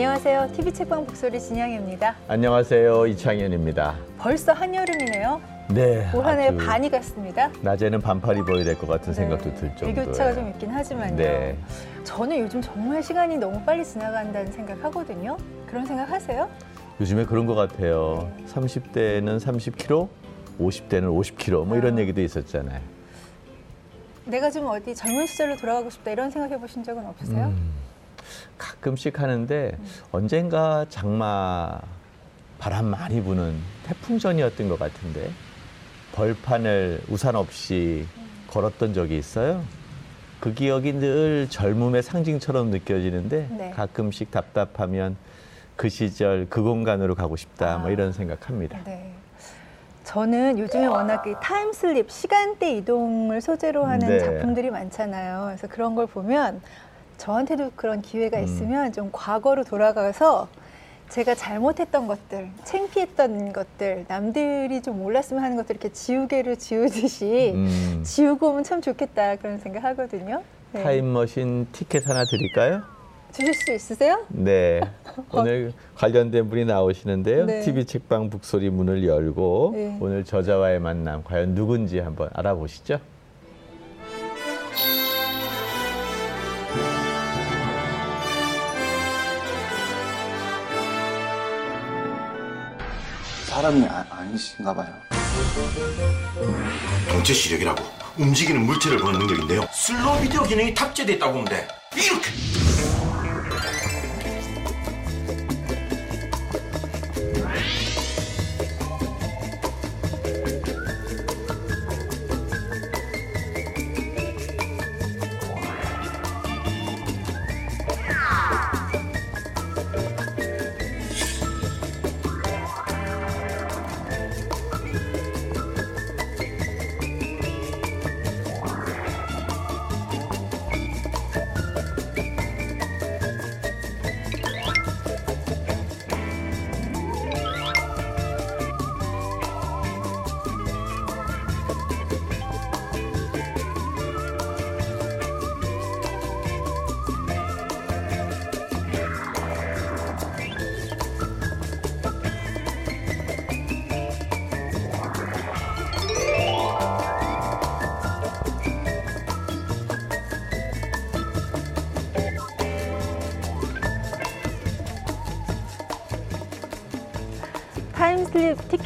안녕하세요. TV 책방 북소리 진양입니다. 안녕하세요. 이창현입니다. 벌써 한여름이네요. 네. 올 한해 아주 반이 갔습니다. 낮에는 반팔 입어야 될 것 같은 네. 생각도 들 정도예요. 일교차가 좀 있긴 하지만요. 네. 저는 요즘 정말 시간이 너무 빨리 지나간다는 생각하거든요. 그런 생각 하세요? 요즘에 그런 것 같아요. 네. 30대는 30kg, 50대는 50kg 뭐 이런 아. 얘기도 있었잖아요. 내가 좀 어디 젊은 시절로 돌아가고 싶다 이런 생각해 보신 적은 없으세요? 음, 가끔씩 하는데 음. 언젠가 장마 바람 많이 부는 태풍전이었던 것 같은데 벌판을 우산 없이 걸었던 적이 있어요. 그 기억이 늘 젊음의 상징처럼 느껴지는데 네. 가끔씩 답답하면 그 시절 그 공간으로 가고 싶다 뭐 아. 이런 생각합니다. 네. 저는 요즘에 워낙 그 타임슬립, 시간대 이동을 소재로 하는 네. 작품들이 많잖아요. 그래서 그런 걸 보면 저한테도 그런 기회가 음. 있으면 좀 과거로 돌아가서 제가 잘못했던 것들, 창피했던 것들, 남들이 좀 몰랐으면 하는 것들 이렇게 지우개를 지우듯이 음, 지우고 오면 참 좋겠다 그런 생각 하거든요. 네. 타임머신 티켓 하나 드릴까요? 주실 수 있으세요? 네. 오늘 관련된 분이 나오시는데요. 네. TV 책방 북소리 문을 열고 네. 오늘 저자와의 만남 과연 누군지 한번 알아보시죠. 사람이 아, 아니신가 봐요. 동체 시력이라고 움직이는 물체를 보는 능력인데요. 슬로우 비디오 기능이 탑재되어 있다고 보면 돼. 이렇게.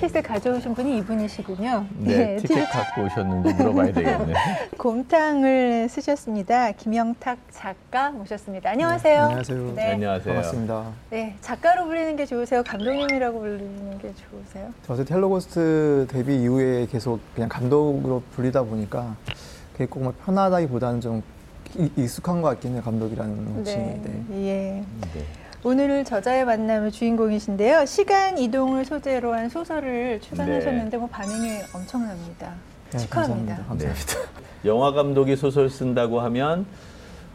티켓을 가져오신 분이 이분이시군요. 네, 예, 티켓 갖고 오셨는지 물어봐야 되겠네. 곰탕을 쓰셨습니다. 김영탁 작가 모셨습니다. 안녕하세요. 안녕하세요. 네. 안녕하세요. 반갑습니다. 네, 작가로 불리는 게 좋으세요? 감독님이라고 불리는 게 좋으세요? 저도 텔로고스트 데뷔 이후에 계속 그냥 감독으로 불리다 보니까 그게 꼭뭐 편하다기보다는 좀 이- 익숙한 것 같긴 해요, 감독이라는 호칭이. 네. 예. 네. 오늘 저자의 만남의 주인공이신데요. 시간 이동을 소재로 한 소설을 출간하셨는데 뭐 반응이 엄청납니다. 네, 축하합니다. 감사합니다. 감사합니다. 영화 감독이 소설 쓴다고 하면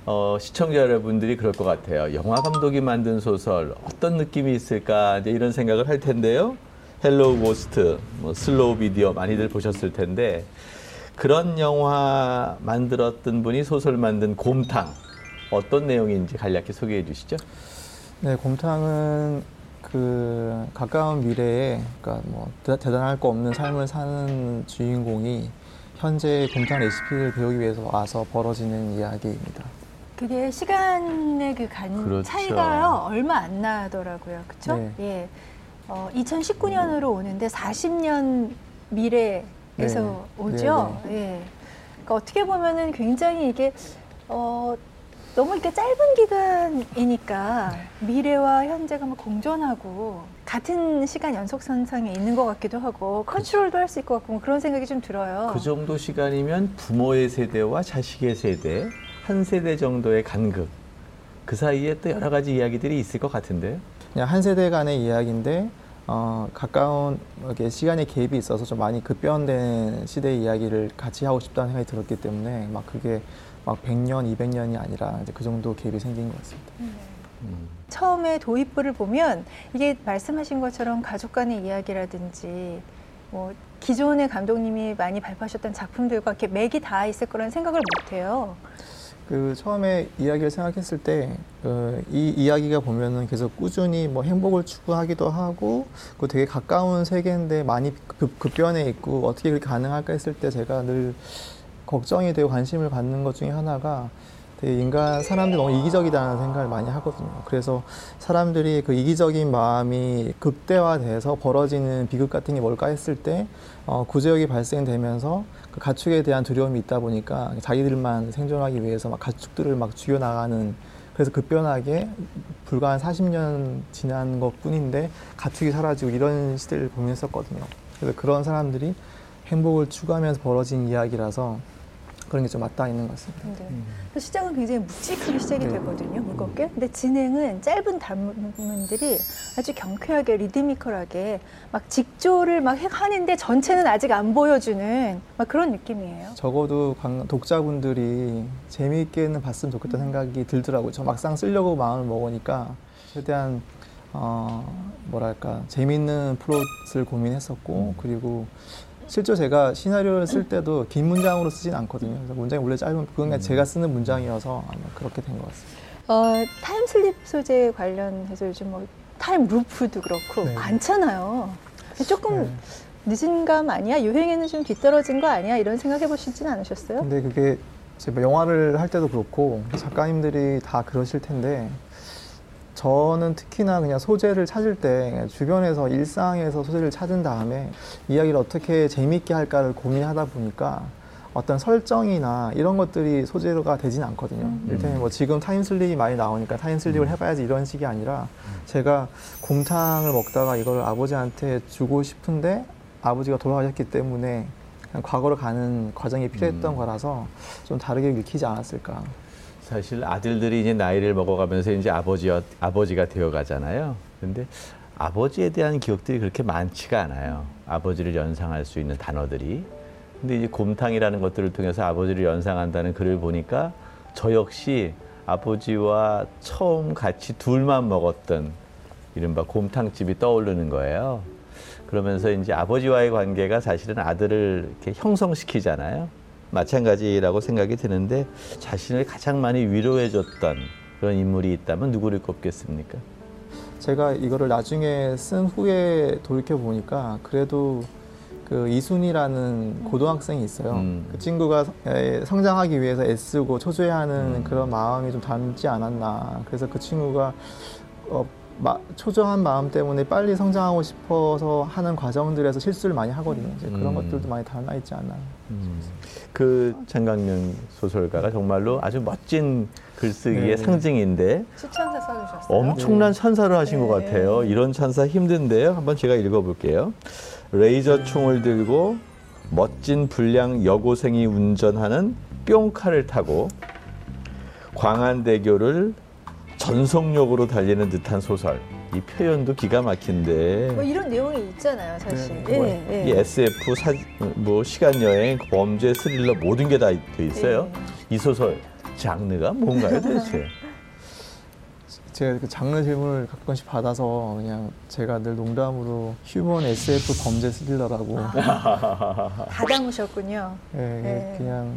어, 시청자 여러분들이 그럴 것 같아요. 영화 감독이 만든 소설 어떤 느낌이 있을까 이제 이런 생각을 할 텐데요. 헬로우 고스트, 뭐 슬로우 비디오 많이들 보셨을 텐데 그런 영화 만들었던 분이 소설 만든 곰탕 어떤 내용인지 간략히 소개해 주시죠. 네, 곰탕은 그 가까운 미래에 그러니까 뭐 대- 대단할 거 없는 삶을 사는 주인공이 현재 곰탕 레시피를 배우기 위해서 와서 벌어지는 이야기입니다. 그게 시간의 그 간, 그렇죠. 차이가요 얼마 안 나더라고요. 그렇죠? 네. 예. 어, 2019년으로 오는데 40년 미래에서 네. 오죠. 예. 그러니까 어떻게 보면은 굉장히 이게 어, 너무 이렇게 짧은 기간이니까 미래와 현재가 막 공존하고 같은 시간 연속선상에 있는 것 같기도 하고 컨트롤도 할 수 있을 것 같고 뭐 그런 생각이 좀 들어요. 그 정도 시간이면 부모의 세대와 자식의 세대 한 세대 정도의 간극 그 사이에 또 여러 가지 이야기들이 있을 것 같은데요. 그냥 한 세대 간의 이야기인데 어, 가까운 이렇게 시간의 갭이 있어서 좀 많이 급변된 시대의 이야기를 같이 하고 싶다는 생각이 들었기 때문에 막 그게 막 100년, 200년이 아니라 이제 그 정도 갭이 생긴 것 같습니다. 음. 처음에 도입부를 보면 이게 말씀하신 것처럼 가족 간의 이야기라든지 뭐 기존의 감독님이 많이 발표하셨던 작품들과 이렇게 맥이 다 있을 거라는 생각을 못 해요. 그 처음에 이야기를 생각했을 때, 그이 이야기가 보면은 계속 꾸준히 뭐 행복을 추구하기도 하고, 그 되게 가까운 세계인데 많이 급, 급변해 있고, 어떻게 그렇게 가능할까 했을 때 제가 늘 걱정이 되고 관심을 갖는 것 중에 하나가 되게 인간, 사람들이 너무 이기적이다는 생각을 많이 하거든요. 그래서 사람들이 그 이기적인 마음이 극대화돼서 벌어지는 비극 같은 게 뭘까 했을 때, 어, 구제역이 발생되면서 그 가축에 대한 두려움이 있다 보니까 자기들만 생존하기 위해서 막 가축들을 막 죽여 나가는 그래서 급변하게 불과 한 40년 지난 것 뿐인데 가축이 사라지고 이런 시대를 보냈었거든요. 그래서 그런 사람들이 행복을 추구하면서 벌어진 이야기라서 그런 게 좀 맞닿아 있는 것 같습니다. 네. 그래서 시작은 굉장히 묵직하게 시작이 네. 되거든요, 무겁게. 근데 진행은 짧은 단문들이 아주 경쾌하게 리드미컬하게 막 직조를 막 해- 하는데 전체는 아직 안 보여주는 막 그런 느낌이에요. 적어도 관- 독자분들이 재미있게는 봤으면 좋겠다는 생각이 들더라고요. 저 막상 쓰려고 마음을 먹으니까 최대한 어 뭐랄까 재미있는 플롯을 고민했었고 그리고 실제 제가 시나리오를 쓸 때도 긴 문장으로 쓰진 않거든요. 그래서 문장이 원래 짧은 그건 그냥 제가 쓰는 문장이어서 아마 그렇게 된 것 같습니다. 어, 타임슬립 소재 관련해서 요즘 뭐 타임 루프도 그렇고 네. 많잖아요. 조금 네. 늦은 감 아니야? 유행에는 좀 뒤떨어진 거 아니야? 이런 생각해 보시진 않으셨어요? 근데 그게 제가 영화를 할 때도 그렇고 작가님들이 다 그러실 텐데 저는 특히나 그냥 소재를 찾을 때 주변에서 일상에서 소재를 찾은 다음에 이야기를 어떻게 재미있게 할까를 고민하다 보니까 어떤 설정이나 이런 것들이 소재가 되진 않거든요. 음. 일테면 뭐 지금 타임슬립이 많이 나오니까 타임슬립을 해봐야지 이런 식이 아니라 제가 곰탕을 먹다가 이걸 아버지한테 주고 싶은데 아버지가 돌아가셨기 때문에 과거로 가는 과정이 필요했던 음. 거라서 좀 다르게 읽히지 않았을까. 사실 아들들이 이제 나이를 먹어가면서 이제 아버지와 아버지가 되어 가잖아요. 근데 아버지에 대한 기억들이 그렇게 많지가 않아요. 아버지를 연상할 수 있는 단어들이. 근데 이제 곰탕이라는 것들을 통해서 아버지를 연상한다는 글을 보니까 저 역시 아버지와 처음 같이 둘만 먹었던 이른바 곰탕집이 떠오르는 거예요. 그러면서 이제 아버지와의 관계가 사실은 아들을 이렇게 형성시키잖아요. 마찬가지라고 생각이 드는데 자신을 가장 많이 위로해줬던 그런 인물이 있다면 누구를 꼽겠습니까? 제가 이거를 나중에 쓴 후에 돌이켜 보니까 그래도 그 이순이라는 고등학생이 있어요. 음. 그 친구가 에, 성장하기 위해서 애쓰고 초조해하는 음. 그런 마음이 좀 닮지 않았나. 그래서 그 친구가 어, 마- 초조한 마음 때문에 빨리 성장하고 싶어서 하는 과정들에서 실수를 많이 하거든요. 이제 그런 음. 것들도 많이 닮아 있지 않나. 그 장강명 소설가가 정말로 아주 멋진 글쓰기의 네. 상징인데 추천사 써주셨어요. 엄청난 찬사를 하신 것 네. 같아요. 이런 찬사 힘든데요. 한번 제가 읽어볼게요. 레이저 총을 들고 멋진 불량 여고생이 운전하는 뿅카를 타고 광안대교를 전속력으로 달리는 듯한 소설. 이 표현도 기가 막힌데 뭐 이런 내용이 있잖아요, 사실. 네, 뭐, 예, 이 SF 사, 뭐 시간 여행, 범죄, 스릴러 모든 게 다 돼 있어요. 네. 이 소설 장르가 뭔가요, 도대체? 제가 그 장르 질문을 가끔씩 받아서 그냥 제가 늘 농담으로 휴먼 SF 범죄 스릴러라고 다 담으셨군요. 예, 네. 그냥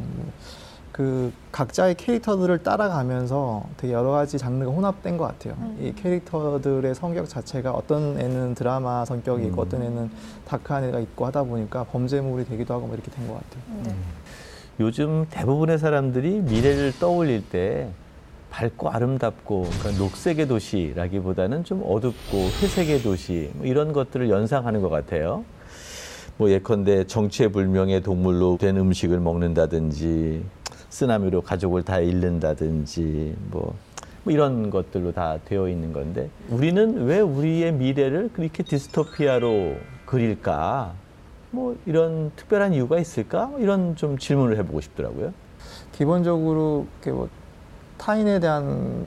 그 각자의 캐릭터들을 따라가면서 되게 여러 가지 장르가 혼합된 것 같아요. 음. 이 캐릭터들의 성격 자체가 어떤 애는 드라마 성격이 있고 음. 어떤 애는 다크한 애가 있고 하다 보니까 범죄물이 되기도 하고 뭐 이렇게 된 것 같아요. 네. 요즘 대부분의 사람들이 미래를 떠올릴 때 밝고 아름답고 그러니까 녹색의 도시라기보다는 좀 어둡고 회색의 도시 뭐 이런 것들을 연상하는 것 같아요. 뭐 예컨대 정체 불명의 동물로 된 음식을 먹는다든지 쓰나미로 가족을 다 잃는다든지 뭐, 뭐 이런 것들로 다 되어 있는 건데 우리는 왜 우리의 미래를 그렇게 디스토피아로 그릴까? 뭐 이런 특별한 이유가 있을까? 뭐 이런 좀 질문을 해보고 싶더라고요. 기본적으로 뭐 타인에 대한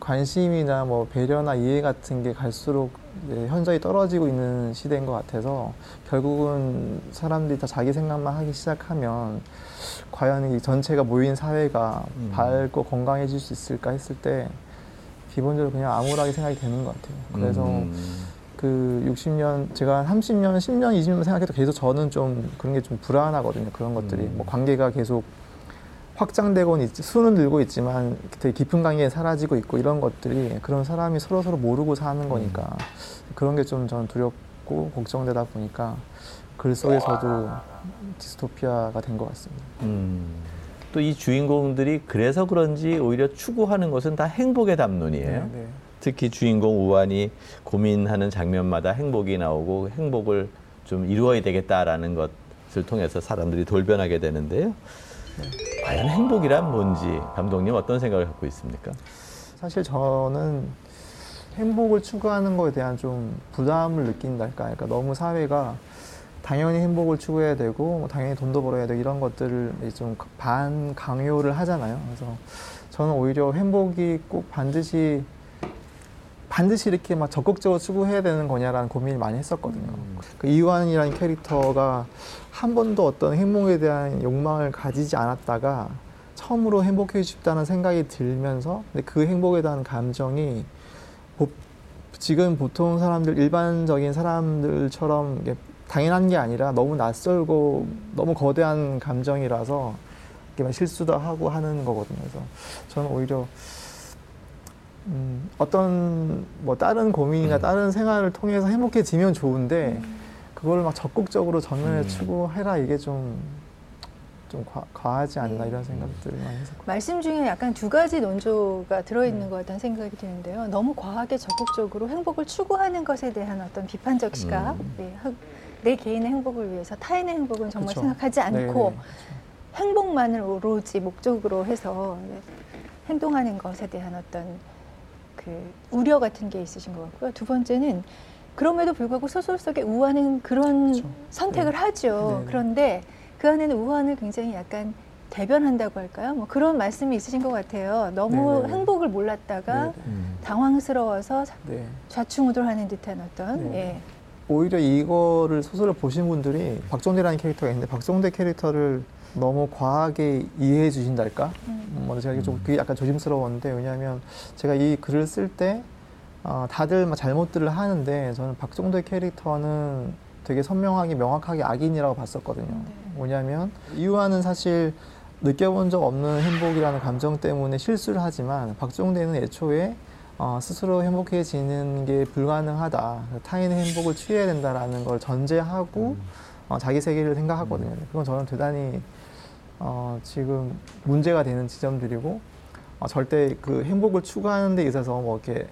관심이나 뭐 배려나 이해 같은 게 갈수록 현저히 떨어지고 있는 시대인 것 같아서 결국은 사람들이 다 자기 생각만 하기 시작하면 과연 이 전체가 모인 사회가 음. 밝고 건강해질 수 있을까 했을 때 기본적으로 그냥 암울하게 생각이 되는 것 같아요. 그래서 음, 그 60년 제가 한 30년, 10년, 20년 생각해도 계속 저는 좀 그런 게 좀 불안하거든요. 그런 것들이 음. 뭐 관계가 계속 확장되고는 있, 수는 늘고 있지만 되게 깊은 관계에 사라지고 있고 이런 것들이 그런 사람이 서로 서로 모르고 사는 거니까 그런 게 좀 저는 두렵고 걱정되다 보니까 글 속에서도 디스토피아가 된 것 같습니다. 음. 또 이 주인공들이 그래서 그런지 오히려 추구하는 것은 다 행복의 담론이에요. 네. 특히 주인공 우환이 고민하는 장면마다 행복이 나오고 행복을 좀 이루어야 되겠다라는 것을 통해서 사람들이 돌변하게 되는데요. 과연 행복이란 뭔지 감독님 어떤 생각을 갖고 있습니까? 사실 저는 행복을 추구하는 거에 대한 좀 부담을 느낀달까. 그러니까 너무 사회가 당연히 행복을 추구해야 되고 뭐 당연히 돈도 벌어야 되고 이런 것들을 좀 반 강요를 하잖아요. 그래서 저는 오히려 행복이 꼭 반드시 반드시 이렇게 막 적극적으로 추구해야 되는 거냐라는 고민을 많이 했었거든요. 그 이완이라는 캐릭터가 한 번도 어떤 행복에 대한 욕망을 가지지 않았다가 처음으로 행복해지고 싶다는 생각이 들면서 근데 그 행복에 대한 감정이 보- 지금 보통 사람들 일반적인 사람들처럼 당연한 게 아니라 너무 낯설고 너무 거대한 감정이라서 이렇게 막 실수도 하고 하는 거거든요. 그래서 저는 오히려 음, 어떤 뭐 다른 고민이나 다른 생활을 통해서 행복해지면 좋은데 그걸 막 적극적으로 전면에 음. 추구해라 이게 좀 좀 과 하지 않나 이런 생각들을 많이 했었고 말씀 중에 약간 두 가지 논조가 들어있는 것 같다는 생각이 드는데요. 너무 과하게 적극적으로 행복을 추구하는 것에 대한 어떤 비판적 시각, 음. 네, 하- 내 개인의 행복을 위해서 타인의 행복은 정말 그쵸. 생각하지 않고 네네. 행복만을 오로지 목적으로 해서 행동하는 것에 대한 어떤 그 우려 같은 게 있으신 것 같고요. 두 번째는 그럼에도 불구하고 소설 속에 우화는 그런 그쵸. 선택을 하죠. 네네. 그런데 그 안에는 우화를 굉장히 약간 대변한다고 할까요? 뭐 그런 말씀이 있으신 것 같아요. 너무 네네. 행복을 몰랐다가 네네. 당황스러워서 네. 좌충우돌하는 듯한 어떤 네. 예. 오히려 이거를 소설을 보신 분들이 박정대라는 캐릭터가 있는데 박정대 캐릭터를 너무 과하게 이해해 주신달까? 음. 뭐 제가 좀 그게 약간 조심스러웠는데 왜냐하면 제가 이 글을 쓸때 어, 다들 막 잘못들을 하는데 저는 박정대 캐릭터는 되게 선명하게 명확하게 악인이라고 봤었거든요. 네. 뭐냐면 이유아는 사실 느껴본 적 없는 행복이라는 감정 때문에 실수를 하지만 박정대는 애초에 어, 스스로 행복해지는 게 불가능하다. 타인의 행복을 취해야 된다라는 걸 전제하고 어, 자기 세계를 생각하거든요. 그건 저는 대단히 어, 지금 문제가 되는 지점들이고 어, 절대 그 행복을 추구하는 데 있어서 뭐 이렇게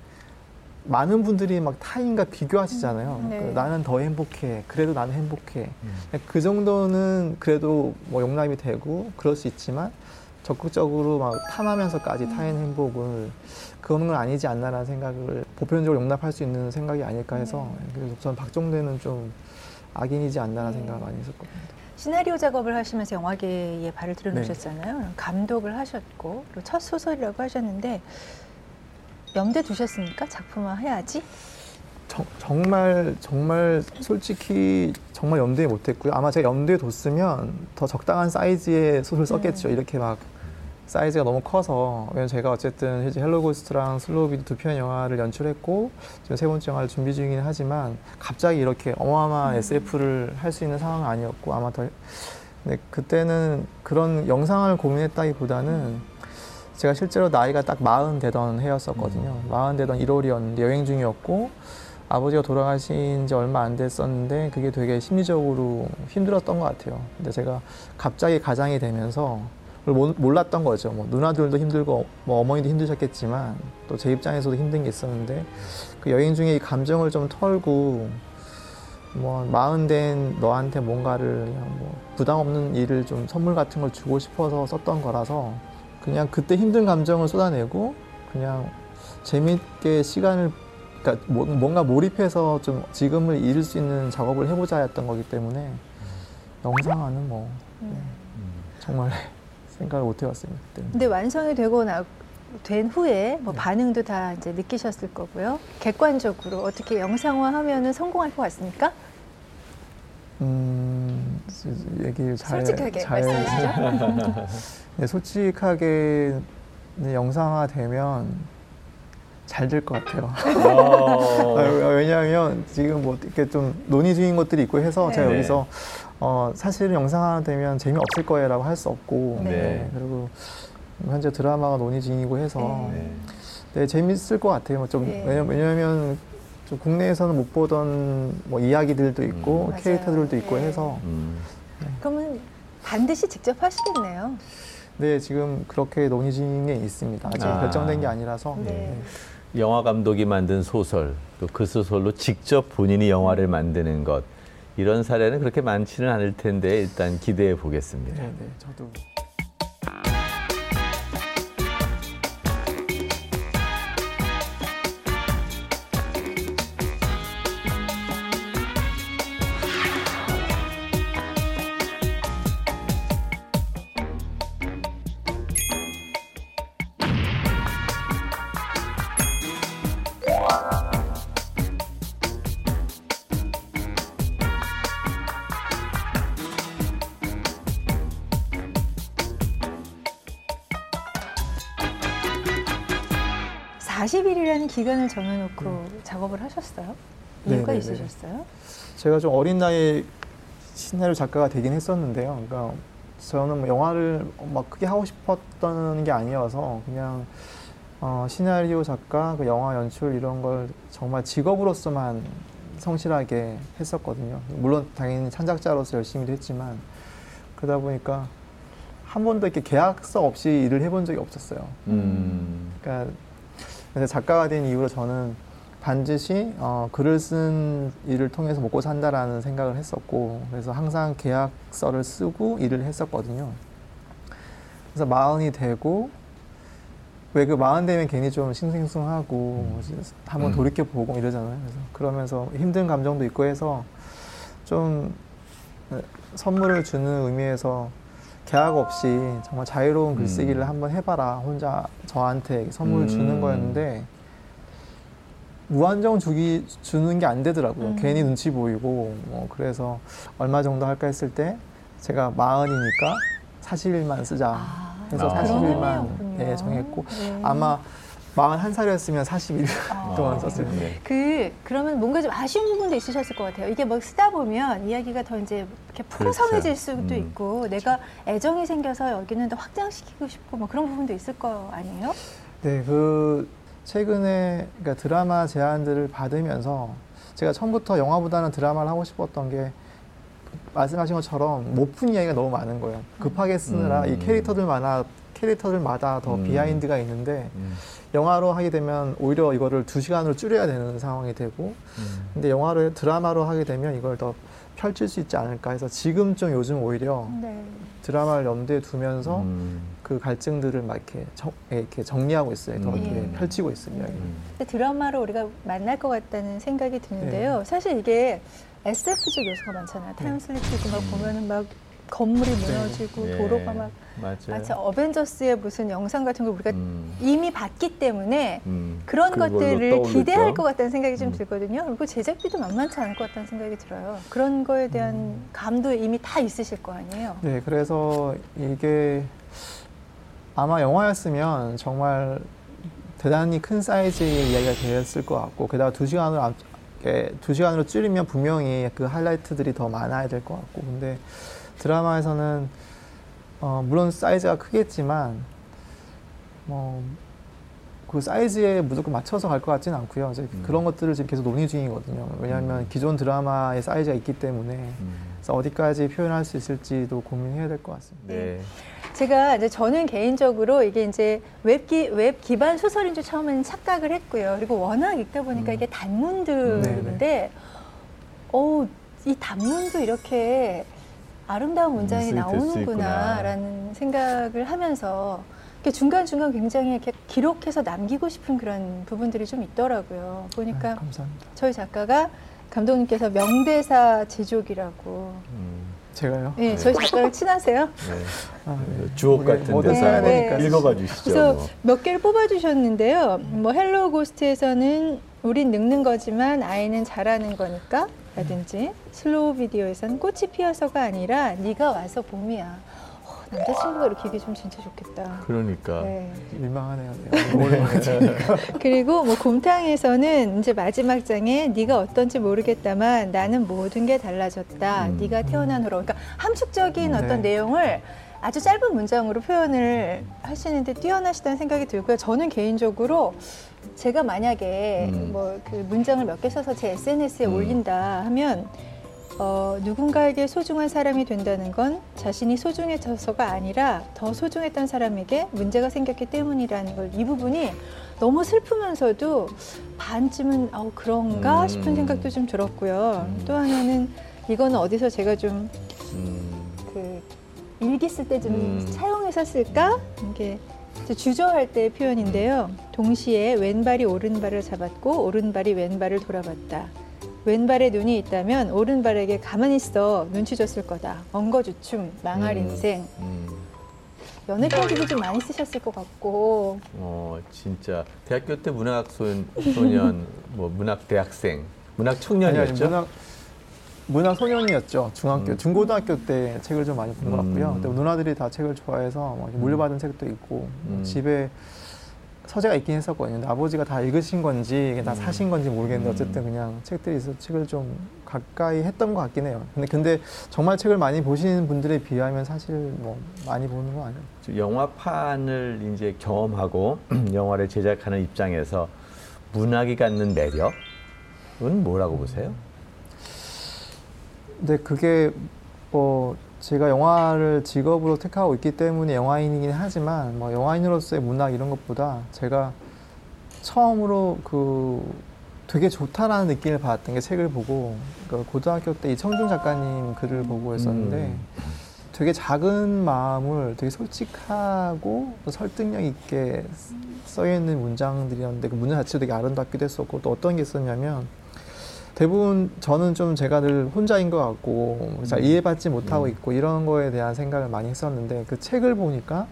많은 분들이 막 타인과 비교하시잖아요. 음, 네. 그 나는 더 행복해. 그래도 나는 행복해. 음. 그 정도는 그래도 뭐 용납이 되고 그럴 수 있지만 적극적으로 막 탐하면서까지 타인 행복을 그런 건 아니지 않나라는 생각을 보편적으로 용납할 수 있는 생각이 아닐까 해서 그래서 저는 박정대는 좀 악인이지 않나라는 네. 생각을 많이 했었거든요. 시나리오 작업을 하시면서 영화계에 발을 네. 들여놓으셨잖아요. 감독을 하셨고 첫 소설이라고 하셨는데 염두에 두셨습니까? 작품화 해야지. 정, 정말 정말 솔직히 정말 염두에 못했고요. 아마 제가 염두에 뒀으면 더 적당한 사이즈의 소설 썼겠죠. 음. 이렇게 막 사이즈가 너무 커서 왜냐면 제가 어쨌든 이제 헬로 고스트랑 슬로우 비디오 두 편 영화를 연출했고 지금 세 번째 영화를 준비 중이긴 하지만 갑자기 이렇게 어마어마한 음. SF를 할 수 있는 상황은 아니었고 아마 더 근데 그때는 그런 영상을 고민했다기보다는 제가 실제로 나이가 딱 마흔 되던 해였었거든요. 마흔 되던 1월이었는데 여행 중이었고 아버지가 돌아가신 지 얼마 안 됐었는데 그게 되게 심리적으로 힘들었던 것 같아요. 근데 제가 갑자기 가장이 되면서 몰랐던 거죠. 뭐 누나들도 힘들고 뭐 어머니도 힘드셨겠지만 또 제 입장에서도 힘든 게 있었는데 그 여행 중에 이 감정을 좀 털고 뭐 마흔 된 너한테 뭔가를 그냥 뭐 부담 없는 일을 좀 선물 같은 걸 주고 싶어서 썼던 거라서 그냥 그때 힘든 감정을 쏟아내고 그냥 재밌게 시간을 그러니까 뭐- 뭔가 몰입해서 좀 지금을 잃을 수 있는 작업을 해보자 했던 거기 때문에 영상화는 뭐 네, 정말 생각을 못 해봤습니다 그때는. 근데 완성이 되고 나, 된 후에 뭐 네. 반응도 다 이제 느끼셨을 거고요. 객관적으로 어떻게 영상화하면은 성공할 것 같습니까? 음, 얘기 잘 솔직하게 잘- 말씀하시죠. 네, 솔직하게 네, 영상화 되면 잘 될 것 같아요. 어. 아, 왜냐하면 지금 뭐 이렇게 좀 논의 중인 것들이 있고 해서 제가 네. 여기서 어, 사실은 영상 하나 되면 재미없을 거예요라고 할 수 없고 네. 네, 그리고 현재 드라마가 논의 중이고 해서 네. 네, 재밌을 것 같아요. 좀 네. 왜냐- 왜냐하면 좀 국내에서는 못 보던 뭐 이야기들도 있고 음. 캐릭터들도 있고 네. 해서 음. 그러면 반드시 직접 하시겠네요. 네 지금 그렇게 논의 중에 있습니다. 아직 아. 결정된 게 아니라서 네. 영화 감독이 만든 소설, 또 그 소설로 직접 본인이 영화를 만드는 것 이런 사례는 그렇게 많지는 않을 텐데 일단 기대해 보겠습니다. 네, 네, 저도. 사 40일이라는 기간을 정해놓고 작업을 하셨어요? 네, 이유가 네, 네. 있으셨어요? 제가 좀 어린 나이에 시나리오 작가가 되긴 했었는데요. 그러니까 저는 뭐 영화를 막 크게 하고 싶었던 게 아니어서 그냥 어, 시나리오 작가, 그 영화 연출 이런 걸 정말 직업으로서만 성실하게 했었거든요. 물론 당연히 창작자로서 열심히도 했지만 그러다 보니까 한 번도 이렇게 계약서 없이 일을 해본 적이 없었어요. 음. 그러니까 그래서 작가가 된 이후로 저는 반드시 어, 글을 쓴 일을 통해서 먹고 산다라는 생각을 했었고 그래서 항상 계약서를 쓰고 일을 했었거든요. 그래서 마흔이 되고 왜 그 마흔 되면 괜히 좀 싱숭생숭하고 한번 음. 돌이켜 보고 이러잖아요. 그래서 그러면서 힘든 감정도 있고 해서 좀 선물을 주는 의미에서 계약 없이 정말 자유로운 글쓰기를 음. 한번 해봐라 혼자 저한테 선물을 음. 주는 거였는데 무한정 주기 주는 게 안 되더라고요. 음. 괜히 눈치 보이고 뭐 그래서 얼마 정도 할까 했을 때 제가 마흔이니까 40일만 쓰자 아, 해서 아. 40일만 그런 예. 정했고 네. 아마 41살이었으면 40일 아. 동안 썼을 텐데 네. 그 그러면 뭔가 좀 아쉬운 부분도 있으셨을 것 같아요. 이게 뭐 쓰다 보면 이야기가 더 이제 이렇게 풍성해질 그렇죠. 수도 음. 있고 내가 애정이 생겨서 여기는 더 확장시키고 싶고 뭐 그런 부분도 있을 거 아니에요? 네, 그 최근에 그러니까 드라마 제안들을 받으면서 제가 처음부터 영화보다는 드라마를 하고 싶었던 게 말씀하신 것처럼 못 푼 이야기가 너무 많은 거예요. 급하게 쓰느라 음. 이 캐릭터들마다 캐릭터들마다 더 음. 비하인드가 있는데 음. 영화로 하게 되면 오히려 이거를 두 시간으로 줄여야 되는 상황이 되고 음. 근데 영화를 드라마로 하게 되면 이걸 더 펼칠 수 있지 않을까 해서 지금 좀 요즘 오히려 네. 드라마를 염두에 두면서 음. 그 갈증들을 막 이렇게, 정, 이렇게 정리하고 있어요. 더 음. 이렇게 예. 펼치고. 이야기. 음. 근데 드라마로 우리가 만날 것 같다는 생각이 드는데요. 네. 사실 이게 SF적 요소가 많잖아요. 타임슬립이고 막 보면은 막 건물이 무너지고 예. 도로가 막 맞아요. 마치 어벤져스의 무슨 영상 같은 걸 우리가 음. 이미 봤기 때문에 음. 그런 것들을 떠오르죠. 기대할 것 같다는 생각이 좀 음. 들거든요. 그리고 제작비도 만만치 않을 것 같다는 생각이 들어요. 그런 거에 대한 음. 감도 이미 다 있으실 거 아니에요. 네, 그래서 이게 아마 영화였으면 정말 대단히 큰 사이즈의 이야기가 되었을 것 같고 게다가 두 시간으로 안- 이렇게 두 시간으로 줄이면 분명히 그 하이라이트들이 더 많아야 될 것 같고 근데 드라마에서는 어, 물론 사이즈가 크겠지만 뭐 그 사이즈에 무조건 맞춰서 갈 것 같지는 않고요. 이제 음. 그런 것들을 지금 계속 논의 중이거든요. 왜냐하면 음. 기존 드라마의 사이즈가 있기 때문에 음. 그래서 어디까지 표현할 수 있을지도 고민해야 될 것 같습니다. 네. 제가 이제 저는 개인적으로 이게 이제 웹, 기, 웹 기반 소설인 줄 처음에는 착각을 했고요. 그리고 워낙 읽다 보니까 음. 이게 단문들인데, 어, 이 단문도 이렇게 아름다운 문장이 될수 나오는구나라는 생각을 하면서 이렇게 중간중간 굉장히 이렇게 기록해서 남기고 싶은 그런 부분들이 좀 있더라고요. 보니까 아, 감사합니다. 저희 작가가 감독님께서 명대사 제조기라고. 음. 제가요? 네, 저희 작가랑 친하세요? 네. 아, 네. 주옥 우리 같은 뭐든 대사 써야 네. 네. 읽어봐 주시죠. 그래서 뭐. 몇 개를 뽑아주셨는데요. 뭐 헬로 고스트에서는 우린 늙는 거지만 아이는 자라는 거니까 라든지 슬로우 비디오에서는 꽃이 피어서가 아니라 네가 와서 봄이야. 어, 남자친구가 이렇게 이게 좀 진짜 좋겠다. 그러니까. 네. 민망하네요. 네. 오랜만에 그리고 뭐 곰탕에서는 이제 마지막 장에 네가 어떤지 모르겠다만 나는 모든 게 달라졌다. 음. 네가 태어난 후로. 그러니까 함축적인 네. 어떤 내용을 아주 짧은 문장으로 표현을 하시는데 뛰어나시다는 생각이 들고요. 저는 개인적으로 제가 만약에 음. 뭐그 문장을 몇 개 써서 제 SNS에 음. 올린다 하면 어, 누군가에게 소중한 사람이 된다는 건 자신이 소중해져서가 아니라 더 소중했던 사람에게 문제가 생겼기 때문이라는 걸 이 부분이 너무 슬프면서도 반쯤은 아우 그런가 음. 싶은 생각도 좀 들었고요. 음. 또 하나는 이거는 어디서 제가 좀 음. 그 일기 쓸 때좀 음. 차용해서 쓸까? 이게 주저할 때의 표현인데요. 동시에 왼발이 오른발을 잡았고 오른발이 왼발을 돌아봤다. 왼발에 눈이 있다면 오른발에게 가만히 있어 눈치 줬을 거다. 엉거주춤, 망할 음. 인생. 음. 연애 편지도 좀 많이 쓰셨을 것 같고. 어, 진짜 대학교 때 문학 소, 소년, 뭐 문학 대학생, 문학 아니, 아니, 청년이었죠. 문학 문학 소년이었죠. 중학교, 음. 중고등학교 때 책을 좀 많이 본 것 같고요. 음. 근데 누나들이 다 책을 좋아해서 뭐 물려받은 책도 있고 음. 집에 서재가 있긴 했었거든요. 근데 아버지가 다 읽으신 건지 이게 다 음. 사신 건지 모르겠는데 음. 어쨌든 그냥 책들이 있어 서 책을 좀 가까이 했던 것 같긴 해요. 근데 근데 정말 책을 많이 보시는 분들에 비하면 사실 뭐 많이 보는 건 아니에요. 저 영화판을 이제 경험하고 영화를 제작하는 입장에서 문학이 갖는 매력은 뭐라고 보세요? 근데 그게 뭐 제가 영화를 직업으로 택하고 있기 때문에 영화인이긴 하지만 뭐 영화인으로서의 문학 이런 것보다 제가 처음으로 그 되게 좋다라는 느낌을 받았던 게 책을 보고 그 고등학교 때 이청준 작가님 글을 보고 했었는데 음. 되게 작은 마음을 되게 솔직하고 또 설득력 있게 써 있는 문장들이었는데 그 문장 자체도 되게 아름답기도 했었고 또 어떤 게 있었냐면 대부분 저는 좀 제가 늘 혼자인 것 같고 잘 음. 이해받지 못하고 음. 있고 이런 거에 대한 생각을 많이 했었는데 그 책을 보니까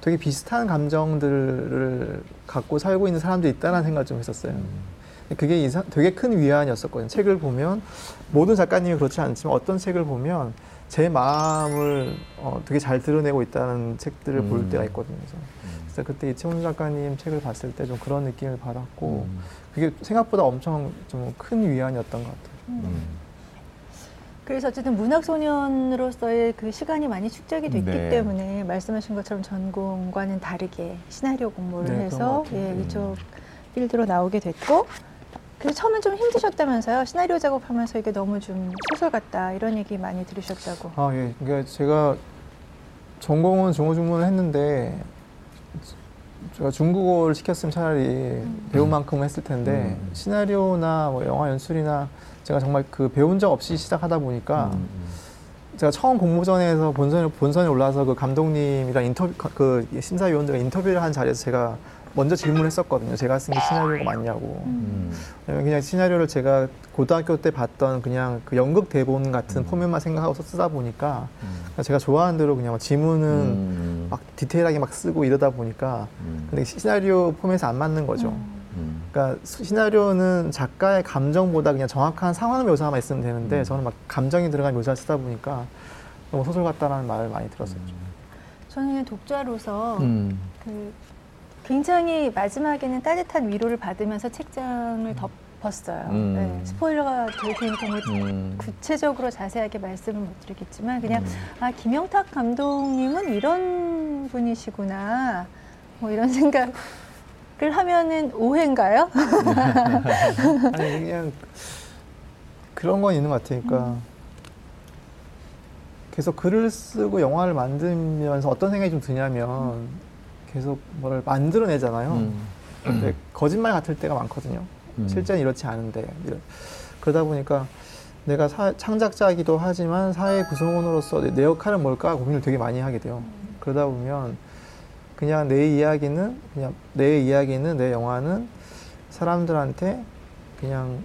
되게 비슷한 감정들을 갖고 살고 있는 사람들이 있다는 생각을 좀 했었어요. 음. 그게 이상, 되게 큰 위안이었었거든요. 책을 보면 모든 작가님이 그렇지 않지만 어떤 책을 보면 제 마음을 어, 되게 잘 드러내고 있다는 책들을 볼 음. 때가 있거든요. 그래서, 그래서 그때 이채훈 작가님 책을 봤을 때 좀 그런 느낌을 받았고 음. 그게 생각보다 엄청 좀 큰 위안이었던 것 같아요. 음. 그래서 어쨌든 문학 소년으로서의 그 시간이 많이 축적이 됐기 네. 때문에 말씀하신 것처럼 전공과는 다르게 시나리오 공부를 네, 해서. 예, 음. 이쪽 필드로 나오게 됐고 그래서 처음엔 좀 힘드셨다면서요 시나리오 작업하면서 이게 너무 좀 소설 같다 이런 얘기 많이 들으셨다고 아, 예. 그러니까 제가 전공은 중어중문을 했는데 제가 중국어를 시켰으면 차라리 배운 만큼 했을 텐데 음. 시나리오나 뭐 영화 연출이나 제가 정말 그 배운 적 없이 시작하다 보니까 음. 제가 처음 공모전에서 본선에, 본선에 올라서 그 감독님이랑 인터뷰, 그 심사위원들과 인터뷰를 한 자리에서 제가 먼저 질문을 했었거든요. 제가 쓴 게 시나리오가 맞냐고. 음. 그냥 시나리오를 제가 고등학교 때 봤던 그냥 그 연극 대본 같은 음. 포맷만 생각하고 쓰다 보니까 음. 제가 좋아하는 대로 그냥 막 지문은 음. 막 디테일하게 막 쓰고 이러다 보니까 음. 근데 시나리오 포맷에 안 맞는 거죠. 음. 그러니까 수- 시나리오는 작가의 감정보다 그냥 정확한 상황 묘사만 있으면 되는데 음. 저는 막 감정이 들어간 묘사를 쓰다 보니까 너무 소설 같다라는 말을 많이 들었었죠. 저는 독자로서 음. 그 굉장히 마지막에는 따뜻한 위로를 받으면서 책장을 덮었어요. 음. 네, 스포일러가 될 테니까 뭐 음. 구체적으로 자세하게 말씀은 못 드리겠지만 그냥 음. 아 김영탁 감독님은 이런 분이시구나 뭐 이런 생각을 하면은 오해인가요? 아니 그냥 그런 건 있는 것 같아요. 그러니까 계속 글을 쓰고 영화를 만들면서 어떤 생각이 좀 드냐면 계속 뭐를 만들어내잖아요. 음. 근데 거짓말 같을 때가 많거든요. 음. 실제는 이렇지 않은데 이런- 그러다 보니까 내가 사- 창작자이기도 하지만 사회 구성원으로서 내, 내 역할은 뭘까 고민을 되게 많이 하게 돼요. 그러다 보면 그냥 내 이야기는 그냥 내 이야기는 내 영화는 사람들한테 그냥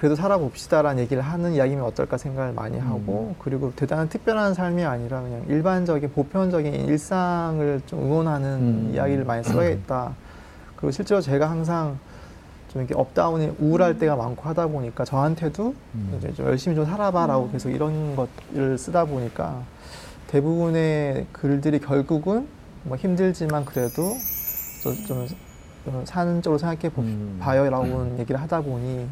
그래도 살아봅시다라는 얘기를 하는 이야기면 어떨까 생각을 많이 하고 그리고 대단한 특별한 삶이 아니라 그냥 일반적인 보편적인 일상을 좀 응원하는 음. 이야기를 많이 써야겠다. 그리고 실제로 제가 항상 좀 이렇게 업다운이 우울할 때가 많고 하다 보니까 저한테도 음. 이제 좀 열심히 좀 살아봐라고 계속 이런 것을 쓰다 보니까 대부분의 글들이 결국은 뭐 힘들지만 그래도 좀, 좀, 좀 사는 쪽으로 생각해 보, 음. 봐요라고 얘기를 하다 보니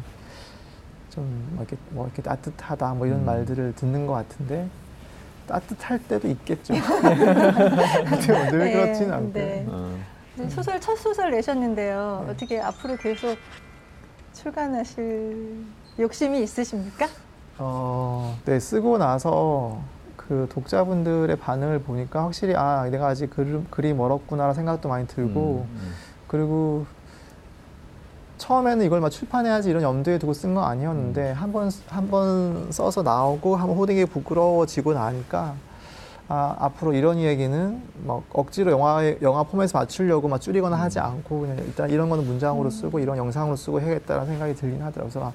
좀뭐 이렇게 뭐 이렇게 따뜻하다 뭐 이런 음. 말들을 듣는 것 같은데 따뜻할 때도 있겠죠. 근데 늘 네, 그렇지는 않고. 네. 어. 네, 소설 첫 소설 내셨는데요. 네. 어떻게 앞으로 계속 출간하실 욕심이 있으십니까? 어, 네, 쓰고 나서 그 독자분들의 반응을 보니까 확실히 아, 내가 아직 글, 글이 멀었구나라는 생각도 많이 들고 음, 그리고 처음에는 이걸 막 출판해야지 이런 염두에 두고 쓴 건 아니었는데 한 번 한 번 써서 나오고 한번 호되게 부끄러워지고 나니까 아, 앞으로 이런 이야기는 막 억지로 영화에 영화 폼에서 맞추려고 막 줄이거나 하지 않고 그냥 일단 이런 거는 문장으로 쓰고 이런 영상으로 쓰고 해야겠다라는 생각이 들긴 하더라고요. 그래서 아,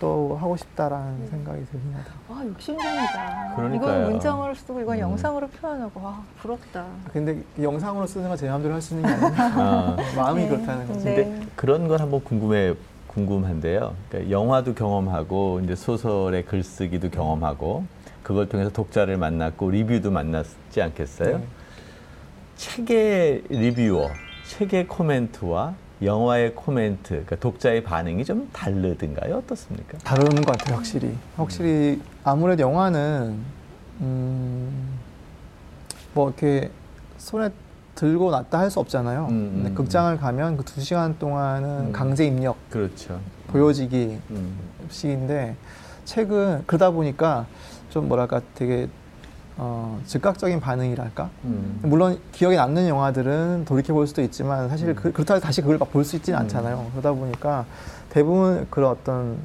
또 하고 싶다라는 생각이 들긴 하더라고요. 와 욕심쟁이다. 그러니까요. 이건 문장으로 쓰고 이건 음. 영상으로 표현하고 와 부럽다. 근데 영상으로 쓰는 건 제 마음대로 할 수 있는 게 아니라 아. 마음이 네. 그렇다는 거지. 네. 근데 그런 건 한번 궁금해 궁금한데요. 그러니까 영화도 경험하고 이제 소설의 글쓰기도 경험하고 그걸 통해서 독자를 만났고 리뷰도 만났지 않겠어요? 네. 책의 리뷰어, 책의 코멘트와 영화의 코멘트, 그러니까 독자의 반응이 좀 다르든가요? 어떻습니까? 다른 것 같아요, 확실히. 확실히 아무래도 영화는 음, 뭐 이렇게 손에 들고 놨다 할 수 없잖아요. 음, 근데 음, 극장을 가면 그 두 시간 동안은 음. 강제 입력, 그렇죠. 보여지기 음. 식인데 책은 그러다 보니까 좀 뭐랄까 되게 어, 즉각적인 반응이랄까. 음. 물론 기억에 남는 영화들은 돌이켜 볼 수도 있지만 사실 음. 그, 그렇다고 다시 그걸 막 볼 수 있지는 음. 않잖아요. 그러다 보니까 대부분 그런 어떤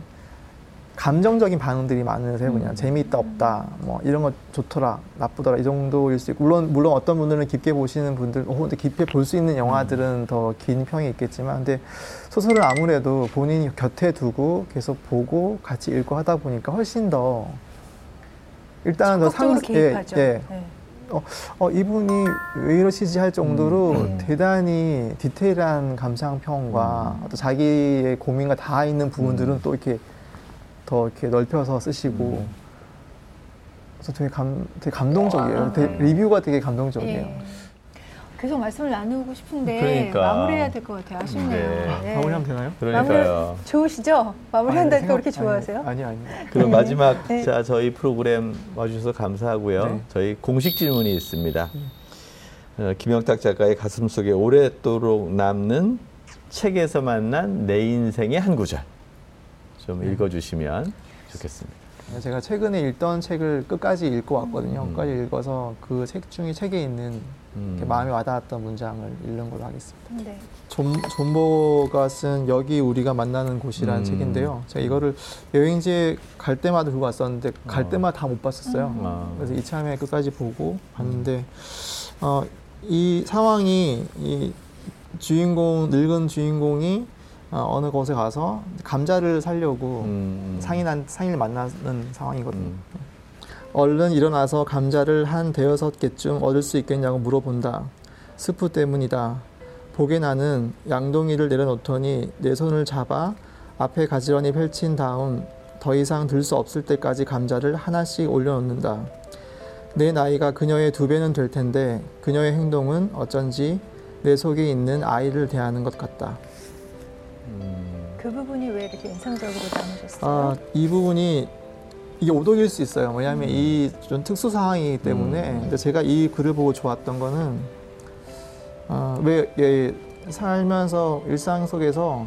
감정적인 반응들이 많으세요. 그냥 음. 재미있다 없다 뭐 이런 거 좋더라 나쁘더라 이 정도일 수 있고 물론 물론 어떤 분들은 깊게 보시는 분들 어 근데 깊게 볼 수 있는 영화들은 더 긴 평이 있겠지만 근데 소설을 아무래도 본인이 곁에 두고 계속 보고 같이 읽고 하다 보니까 훨씬 더 일단 더 적극적으로 상-. 예, 예. 네. 어, 이분이 왜 이러시지 할 정도로 음. 대단히 디테일한 감상평과 음. 또 자기의 고민과 다 있는 부분들은 음. 또 이렇게 더 이렇게 넓혀서 쓰시고 음. 그래서 되게 감, 되게 감동적이에요. 아. 되게 리뷰가 되게 감동적이에요. 예. 계속 말씀을 나누고 싶은데 그러니까. 마무리해야 될 것 같아요. 아쉽네요. 네. 예. 마무리하면 되나요? 그러니까요. 좋으시죠? 마무리한다니까 아니, 그렇게 생각- 좋아하세요? 아니, 아니. 그럼 네. 마지막 네. 자 저희 프로그램 와주셔서 감사하고요. 네. 저희 공식 질문이 있습니다. 어, 김영탁 작가의 가슴 속에 오랫도록 남는 책에서 만난 내 인생의 한 구절 좀 네. 읽어주시면 좋겠습니다. 제가 최근에 읽던 책을 끝까지 읽고 왔거든요. 음. 끝까지 읽어서 그 책 중에 책에 있는 음. 마음에 와닿았던 문장을 읽는 걸로 하겠습니다. 네. 존, 존 버거가 쓴 여기 우리가 만나는 곳이라는 음. 책인데요. 제가 이거를 여행지에 갈 때마다 들고 왔었는데 갈 어. 때마다 다 못 봤었어요. 음. 아. 그래서 이참에 끝까지 보고 왔는데 어, 이 상황이 이 주인공 늙은 주인공이 어, 느 곳에 가서 감자를 살려고 음. 상인한 상인을 만나는 상황이거든요. 음. 얼른 일어나서 감자를 한 대여섯 개쯤 얻을 수 있겠냐고 물어본다. 스프 때문이다. 보게 나는 양동이를 내려놓더니 내 손을 잡아 앞에 가지런히 펼친 다음 더 이상 들 수 없을 때까지 감자를 하나씩 올려놓는다. 내 나이가 그녀의 두 배는 될 텐데 그녀의 행동은 어쩐지 내 속에 있는 아이를 대하는 것 같다. 음. 이렇게 인상적으로 담으셨어요? 아, 이 부분이 이게 오독일 수 있어요. 왜냐하면 이좀 특수 상황이기 때문에. 음. 근데 제가 이 글을 보고 좋았던 거는 아, 왜 예, 살면서 일상 속에서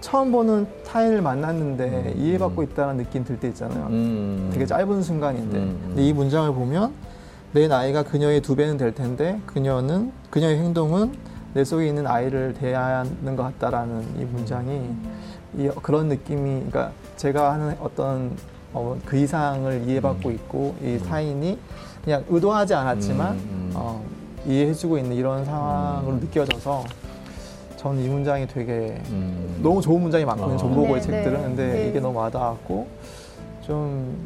처음 보는 타인을 만났는데 음. 이해받고 있다는 느낌 들 때 있잖아요. 음. 되게 짧은 순간인데. 음, 음. 근데 이 문장을 보면 내 나이가 그녀의 두 배는 될 텐데 그녀는 그녀의 행동은 내 속에 있는 아이를 대하는 것 같다라는 이 문장이 이, 그런 느낌이 그러니까 제가 하는 어떤 어, 그 이상을 이해받고 음. 있고 이 타인이 그냥 의도하지 않았지만 음, 음. 어, 이해해주고 있는 이런 상황으로 음. 느껴져서 저는 이 문장이 되게 음. 너무 좋은 문장이 많거든요. 어. 존보고의 네, 책들은. 네. 근데 네. 이게 너무 와닿았고 좀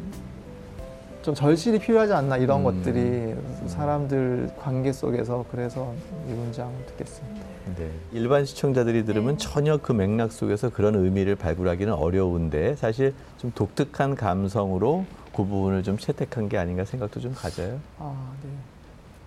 좀 절실히 필요하지 않나 이런 음. 것들이 사람들 관계 속에서 그래서 이 문장을 듣겠습니다. 네. 일반 시청자들이 들으면 네. 전혀 그 맥락 속에서 그런 의미를 발굴하기는 어려운데 사실 좀 독특한 감성으로 그 부분을 좀 채택한 게 아닌가 생각도 좀 가져요. 아, 네.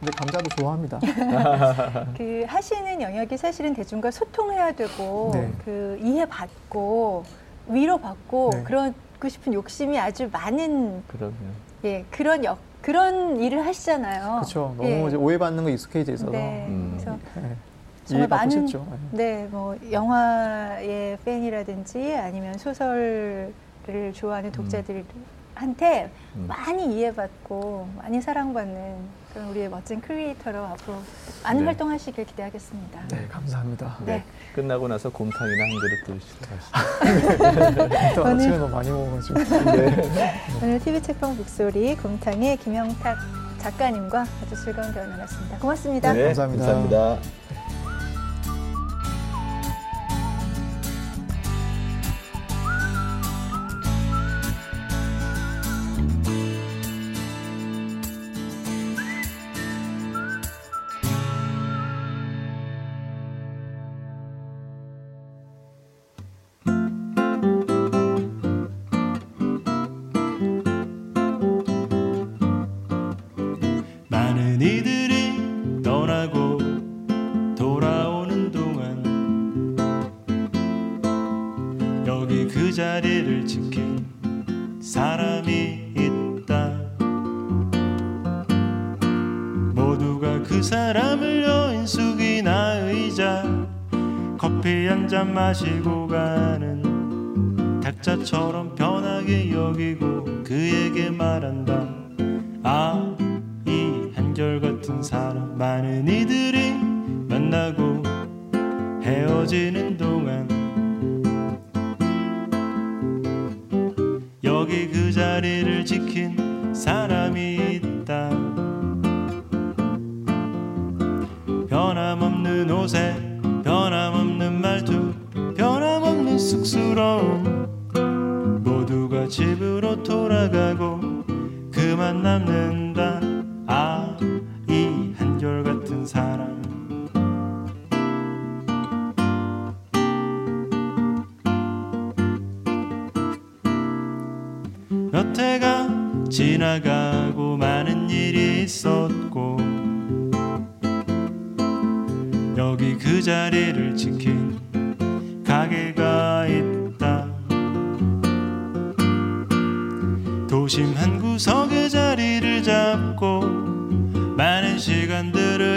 근데 감자도 좋아합니다. 그 하시는 영역이 사실은 대중과 소통해야 되고 네. 그 이해받고 위로받고 네. 그러고 싶은 욕심이 아주 많은 그러면 예 그런 역 그런 일을 하시잖아요. 그렇죠. 너무 예. 이제 오해받는 거 익숙해져 있어서 네. 음. 그래서 네. 정말 많은 싶죠. 네. 네, 뭐 영화의 팬이라든지 아니면 소설을 좋아하는 독자들한테 음. 많이 이해받고 많이 사랑받는 그런 우리의 멋진 크리에이터로 앞으로 많은 네. 활동하시길 기대하겠습니다. 네, 감사합니다. 네. 끝나고 나서 곰탕이나 한 그릇 드시러 가시죠. 또 아침에 너무 많이 먹어가지고. 오늘 TV 책방 북소리 곰탕의 김영탁 작가님과 아주 즐거운 대화 나눴습니다. 고맙습니다. 네, 감사합니다. 감사합니다. 잔 마시고 가는 탁자처럼 편하게 여기고 그에게 말한다. 아, 이 한결같은 사람 많은 이들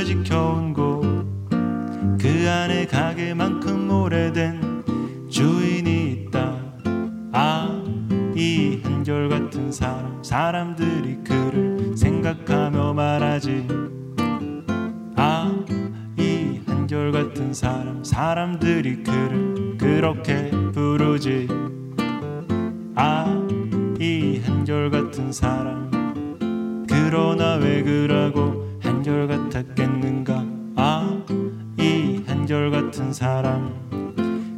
지켜온 곳. 그 안에 가게만큼 오래된 주인이 있다. 아 이 한결같은 사람. 사람들이 그를 생각하며 말하지. 아 이 한결같은 사람. 사람들이 그를 그렇게 부르지. 아 이 한결같은 사람. 그러나 왜 그라고 한결 같았겠는가 아 이 한결 같은 사람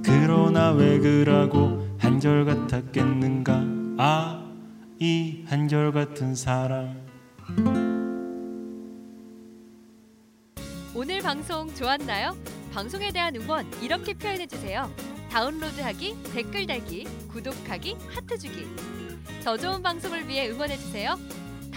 그러나 왜 그라고 한결 같았겠는가 아 이 한결 같은 사람 오늘 방송 좋았나요? 방송에 대한 응원 이렇게 표현해 주세요. 다운로드하기, 댓글 달기, 구독하기, 하트 주기. 더 좋은 방송을 위해 응원해 주세요.